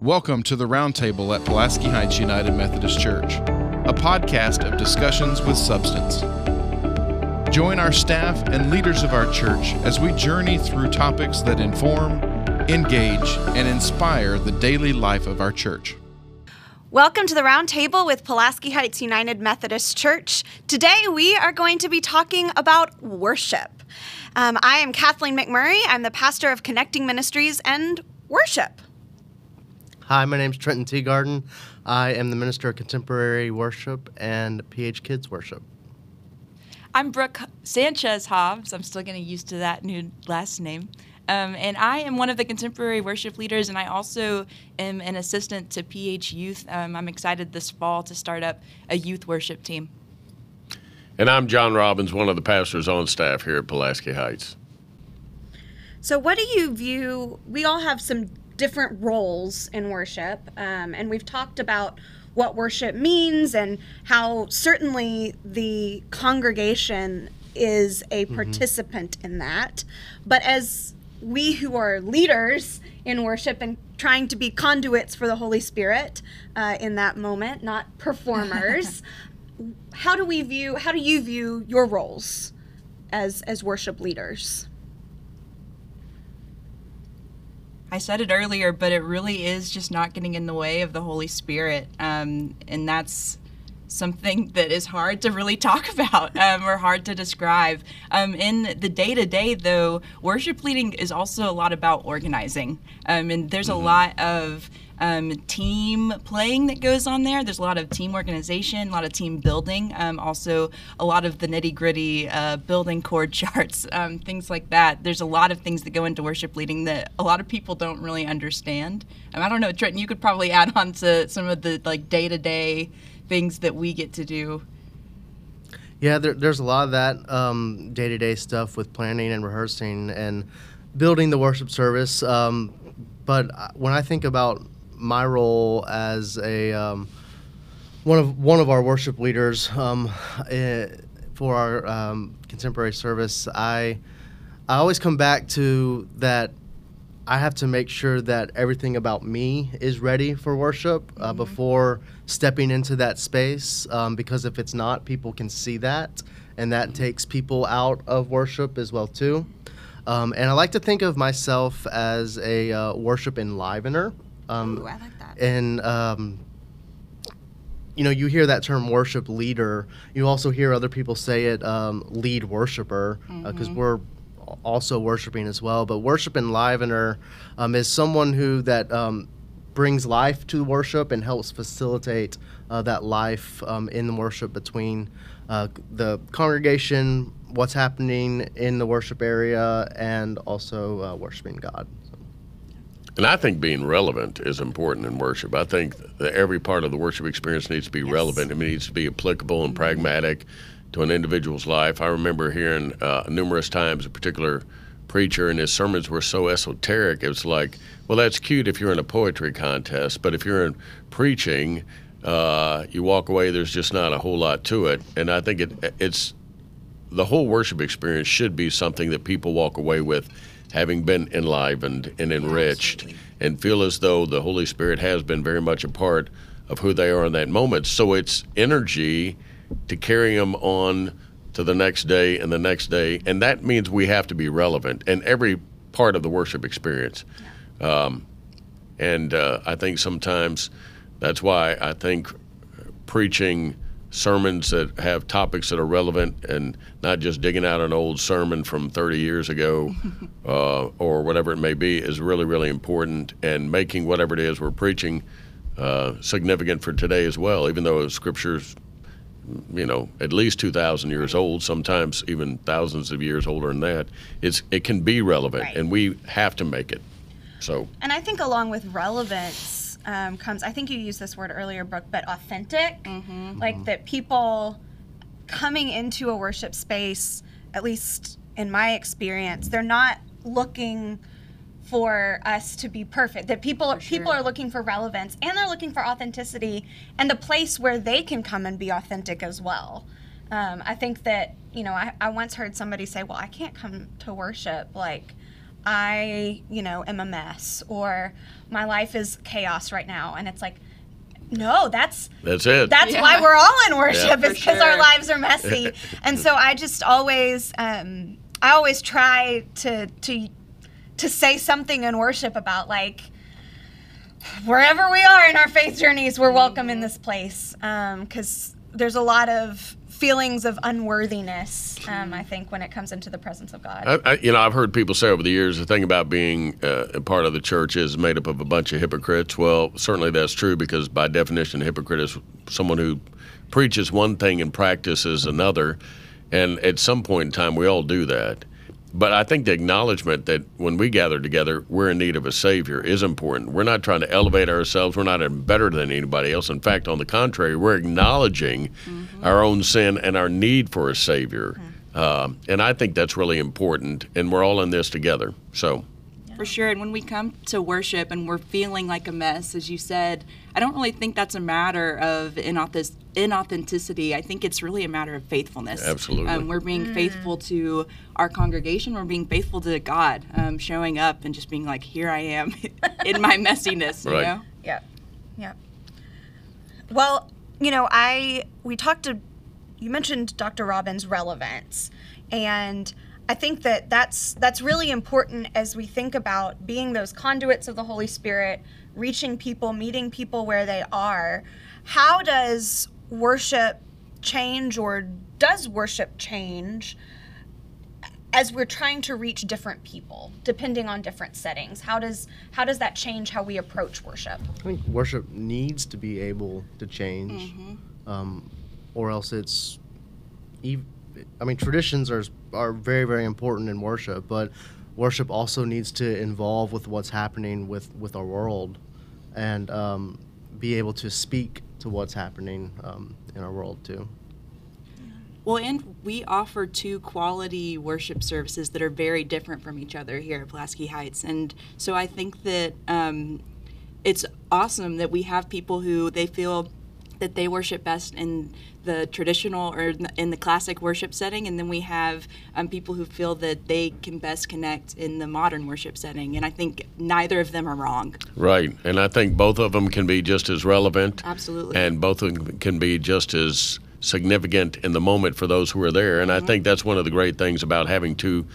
Welcome to the Roundtable at Pulaski Heights United Methodist Church, a podcast of discussions with substance. Join our staff and leaders of our church as we journey through topics that inform, engage, and inspire the daily life of our church. Welcome to the Roundtable with Pulaski Heights United Methodist Church. Today we are going to be talking about worship. Um, I am Kathleen McMurray. I'm the pastor of Connecting Ministries and Worship. Hi, my name is Trenton Teagarden. I am the Minister of Contemporary Worship and PH Kids Worship. I'm Brooke Sanchez Hobbs. I'm still getting used to that new last name. Um, and I am one of the contemporary worship leaders, and I also am an assistant to PH Youth. Um, I'm excited this fall to start up a youth worship team. And I'm John Robbins, one of the pastors on staff here at Pulaski Heights. So, what do you view? We all have some different roles in worship, um, and we've talked about what worship means and how certainly the congregation is a participant mm-hmm. in that. But as we who are leaders in worship and trying to be conduits for the Holy Spirit uh, in that moment, not performers, how do we view? How do you view your roles as as worship leaders? I said it earlier, but it really is just not getting in the way of the Holy Spirit. Um, and that's something that is hard to really talk about um, or hard to describe. Um, in the day to day, though, worship leading is also a lot about organizing. Um, and there's mm-hmm. a lot of um, team playing that goes on there. There's a lot of team organization, a lot of team building, um, also a lot of the nitty gritty uh, building chord charts, um, things like that. There's a lot of things that go into worship leading that a lot of people don't really understand. I don't know, Trenton, you could probably add on to some of the like day to day things that we get to do. Yeah, there, there's a lot of that day to day stuff with planning and rehearsing and building the worship service. Um, but uh, when I think about my role as a um, one of one of our worship leaders um, uh, for our um, contemporary service, I I always come back to that. I have to make sure that everything about me is ready for worship uh, mm-hmm. before stepping into that space. Um, because if it's not, people can see that, and that mm-hmm. takes people out of worship as well too. Um, and I like to think of myself as a uh, worship enlivener. Um, Ooh, I like that. And um, you know, you hear that term worship leader. You also hear other people say it um, lead worshiper because uh, mm-hmm. we're also worshiping as well. But worship enlivener um, is someone who that um, brings life to worship and helps facilitate uh, that life um, in the worship between uh, the congregation, what's happening in the worship area, and also uh, worshiping God. And I think being relevant is important in worship. I think that every part of the worship experience needs to be yes. relevant. It needs to be applicable and pragmatic to an individual's life. I remember hearing uh, numerous times a particular preacher and his sermons were so esoteric. It was like, well, that's cute if you're in a poetry contest, but if you're in preaching, uh, you walk away. There's just not a whole lot to it. And I think it, it's the whole worship experience should be something that people walk away with having been enlivened and enriched Absolutely. and feel as though the Holy Spirit has been very much a part of who they are in that moment. So it's energy to carry them on to the next day and the next day. And that means we have to be relevant in every part of the worship experience. Yeah. Um, and uh, I think sometimes that's why I think preaching sermons that have topics that are relevant and not just digging out an old sermon from 30 years ago uh, or whatever it may be is really, really important. And making whatever it is we're preaching uh, significant for today as well, even though Scripture's you know at least 2000 years old sometimes even thousands of years older than that it's it can be relevant right. and we have to make it so and i think along with relevance um, comes, I think you used this word earlier, Brooke, but authentic. Mm-hmm. Like that people coming into a worship space, at least in my experience, they're not looking for us to be perfect. That people sure. people are looking for relevance and they're looking for authenticity and the place where they can come and be authentic as well. Um, I think that you know I, I once heard somebody say, "Well, I can't come to worship like I, you know, am a mess or my life is chaos right now. And it's like, no, that's That's it. that's Yeah. why we're all in worship Yeah. is For because our lives are messy. and so I just always um, I always try to to to say something in worship about like wherever we are in our faith journeys, we're welcome in this place because there's a lot of feelings of unworthiness. Um, I think when it comes into the presence of God. I, I, you know, I've heard people say over the years the thing about being uh, a part of the church is made up of a bunch of hypocrites. Well, certainly that's true because by definition, a hypocrite is someone who preaches one thing and practices another. And at some point in time, we all do that. But I think the acknowledgement that when we gather together, we're in need of a Savior is important. We're not trying to elevate ourselves. We're not better than anybody else. In fact, on the contrary, we're acknowledging our own sin and our need for a Savior. Um, and I think that's really important. And we're all in this together. So, For sure. And when we come to worship and we're feeling like a mess, as you said, I don't really think that's a matter of inauthentic- inauthenticity. I think it's really a matter of faithfulness. Absolutely. Um, we're being faithful to our congregation. We're being faithful to God, um, showing up and just being like, here I am in my messiness, you Right. know? Yep. Yep. Well, you know, I we talked to you mentioned Dr. Robbins' relevance, and I think that that's that's really important as we think about being those conduits of the Holy Spirit, reaching people, meeting people where they are. How does worship change, or does worship change? as we're trying to reach different people depending on different settings how does how does that change how we approach worship I think worship needs to be able to change, um, or else it's. ev- I mean, traditions are are very very important in worship, but worship also needs to involve with what's happening with with our world, and um, be able to speak to what's happening um, in our world too. Well, and we offer two quality worship services that are very different from each other here at Pulaski Heights. And so I think that um, it's awesome that we have people who they feel that they worship best in the traditional or in the classic worship setting, and then we have um, people who feel that they can best connect in the modern worship setting. And I think neither of them are wrong. right. And I think both of them can be just as relevant. Absolutely. And both of them can be just as significant in the moment for those who are there. And I think that's one of the great things about having two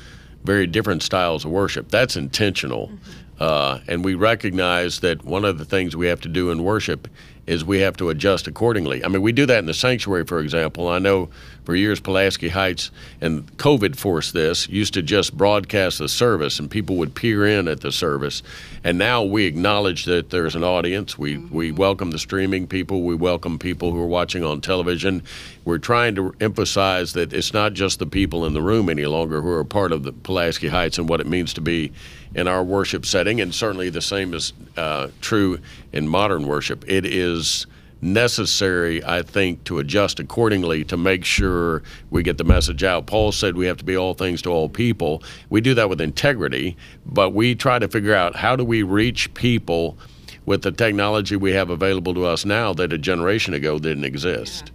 very different styles of worship. That's intentional. Uh, and we recognize that one of the things we have to do in worship is we have to adjust accordingly. I mean, we do that in the sanctuary, for example. I know for years Pulaski Heights, and COVID forced this, used to just broadcast the service and people would peer in at the service. And now we acknowledge that there's an audience. We, mm-hmm. we welcome the streaming people, we welcome people who are watching on television. We're trying to emphasize that it's not just the people in the room any longer who are part of the Pulaski Heights and what it means to be in our worship setting, and certainly the same is uh, true in modern worship. It is necessary, I think, to adjust accordingly to make sure we get the message out. Paul said we have to be all things to all people. We do that with integrity, but we try to figure out how do we reach people with the technology we have available to us now that a generation ago didn't exist.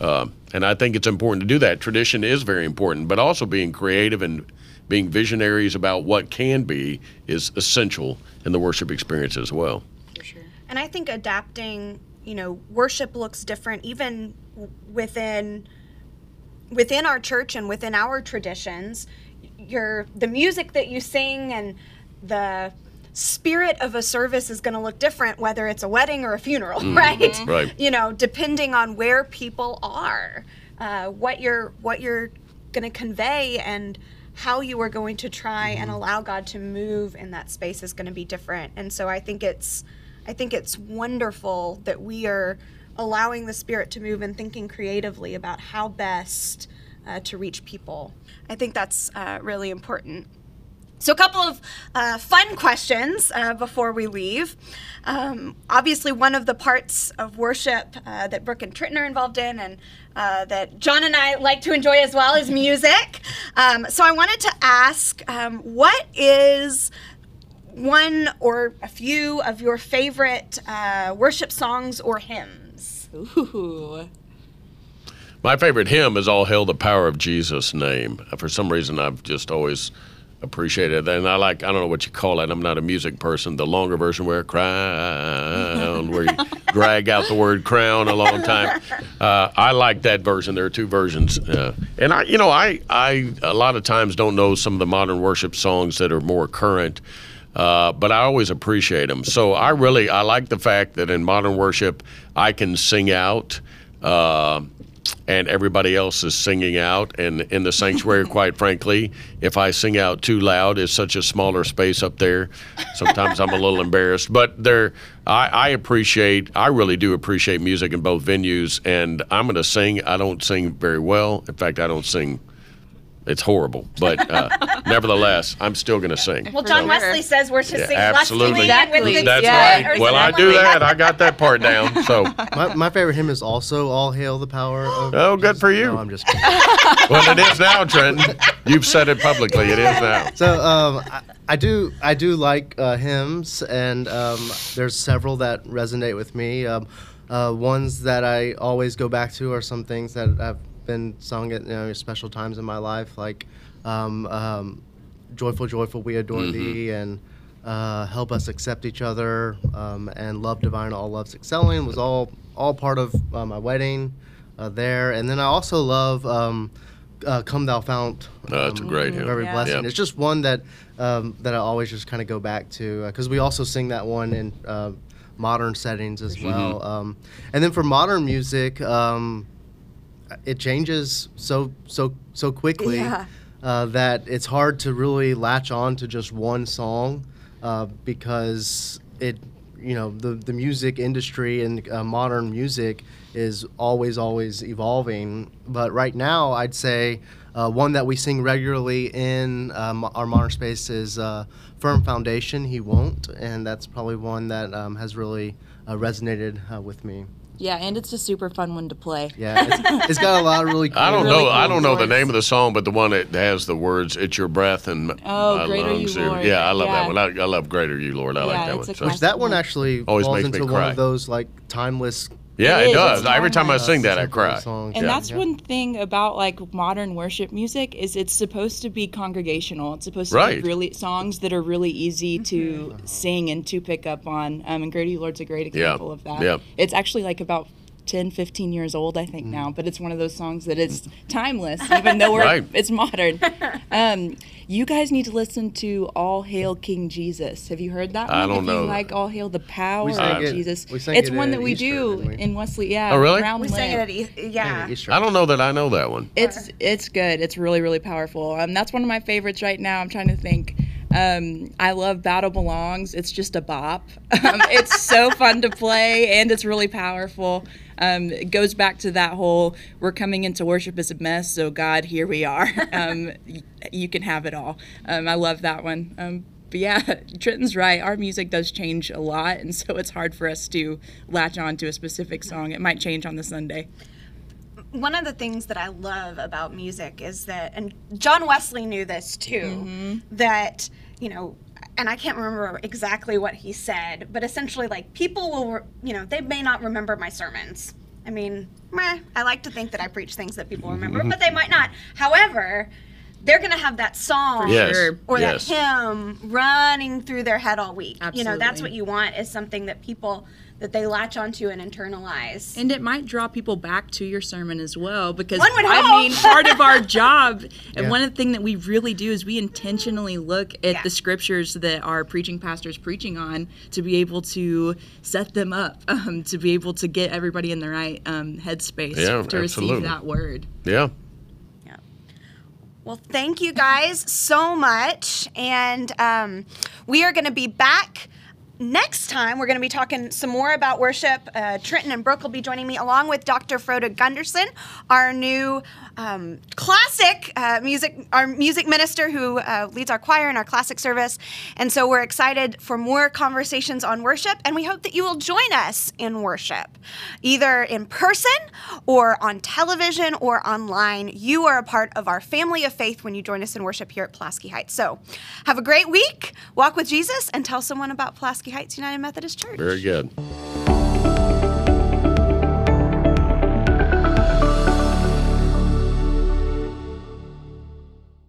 Uh, and I think it's important to do that. Tradition is very important, but also being creative and being visionaries about what can be is essential in the worship experience as well. For sure. and i think adapting you know worship looks different even within within our church and within our traditions your the music that you sing and the spirit of a service is going to look different whether it's a wedding or a funeral right Right. you know depending on where people are uh, what you're what you're going to convey and how you are going to try and allow god to move in that space is going to be different. And so i think it's i think it's wonderful that we are allowing the spirit to move and thinking creatively about how best uh, to reach people. I think that's uh, really important so, a couple of uh, fun questions uh, before we leave. Um, obviously, one of the parts of worship uh, that Brooke and Trenton are involved in, and uh, that John and I like to enjoy as well, is music. Um, so, I wanted to ask um, what is one or a few of your favorite uh, worship songs or hymns? Ooh. My favorite hymn is All Hail the Power of Jesus' Name. For some reason, I've just always appreciate it. And I like, I don't know what you call it. I'm not a music person. The longer version where crown, where you drag out the word crown a long time. Uh, I like that version. There are two versions. Uh, and I, you know, I, I a lot of times don't know some of the modern worship songs that are more current. Uh, but I always appreciate them. So I really I like the fact that in modern worship I can sing out. Uh, and everybody else is singing out. And in the sanctuary, quite frankly, if I sing out too loud, it's such a smaller space up there. Sometimes I'm a little embarrassed. But there, I, I appreciate, I really do appreciate music in both venues. And I'm going to sing. I don't sing very well. In fact, I don't sing it's horrible, but uh, nevertheless, I'm still going to sing. Well, John So- Wesley says we're to Yeah, sing absolutely. lustily and with Exactly. good That's spirit right. or Well, I do that. I got that part down. So, My, my favorite hymn is also "All Hail the Power of." Oh, good for you. No, I'm just kidding. well, it is now, Trenton. You've said it publicly. It is now. so um, I, I do I do like uh, hymns, and um, there's several that resonate with me. Um, uh, ones that I always go back to are some things that have been sung at you know, special times in my life, like um, um, "Joyful, Joyful, We Adore Thee," and uh, "Help Us Accept Each Other," um, and "Love Divine, All Loves Excelling" was all all part of uh, my wedding uh, there. And then I also love. Um, uh, Come Thou Fount. No, that's a great hymn. Very Yeah. blessing. Yeah. It's just one that um, that I always just kind of go back to because we also sing that one in uh, modern settings as well. Um, and then for modern music, um, it changes so so so quickly Yeah. uh, that it's hard to really latch on to just one song uh, because it you know the the music industry and uh, modern music is always always evolving. But right now, I'd say. Uh, one that we sing regularly in um, our modern space is uh, "Firm Foundation." He won't, and that's probably one that um, has really uh, resonated uh, with me. Yeah, and it's a super fun one to play. Yeah, it's, it's got a lot of really. Cool I don't Really know. I don't know the words. name of the song, but the one that has the words "It's your breath and Oh, my Great Are You, lungs." Lord. Yeah, I love Yeah. that one. I, I love "Great Are You, Lord." I Yeah, like that one. So- Which that one actually Always falls makes me into one cry. of those like timeless. Yeah, It it, is. does. Every time I sing that, I cry. songs. And Yeah. that's one thing about like modern worship music is it's supposed to be congregational. It's supposed to Right. be really songs that are really easy to sing and to pick up on. Um, and Great Are You Lord's a great example of that. Yeah. It's actually like about 10, 15 years old, I think now, but it's one of those songs that is timeless, even though we're, Right. it's modern. Um, you guys need to listen to All Hail King Jesus. Have you heard that one? I don't if know. you like All Hail the Power of it- Jesus. we sang it's it one that we Easter, do we? in Wesley. Yeah. Oh, really? around We sang it at E- yeah. I don't know that I know that one. It's it's good. It's really really powerful. Um, that's one of my favorites right now. I'm trying to think. Um, I love Battle Belongs. It's just a bop. Um, it's so fun to play and it's really powerful. Um, it goes back to that whole we're coming into worship as a mess, so God, here we are. Um, y- you can have it all. Um, I love that one. Um, but yeah, Trenton's right. Our music does change a lot, and so it's hard for us to latch on to a specific song. It might change on the Sunday. one of the things that I love about music is that, and John Wesley knew this too, that, you know, and I can't remember exactly what he said, but essentially, like, people will, you know, they may not remember my sermons. I mean, meh, I like to think that I preach things that people remember, but they might not. However, they're going to have that song Yes. or yes. that hymn running through their head all week. You know, that's what you want is something that people, that they latch onto and internalize. And it might draw people back to your sermon as well because One would I mean part of our job and Yeah. one of the things that we really do is we intentionally look at Yeah. the scriptures that our preaching pastors preaching on to be able to set them up um, to be able to get everybody in the right um, headspace Yeah, to receive that word. Yeah. Well, thank you guys so much. And um, we are going to be back next time. We're going to be talking some more about worship. Uh, Trenton and Brooke will be joining me along with Dr. Froda Gunderson, our new um, classic uh, music, our music minister who uh, leads our choir in our classic service. And so we're excited for more conversations on worship. And we hope that you will join us in worship, either in person or on television or online. You are a part of our family of faith when you join us in worship here at Pulaski Heights. So have a great week, walk with Jesus, and tell someone about Pulaski Heights United Methodist Church. Very good.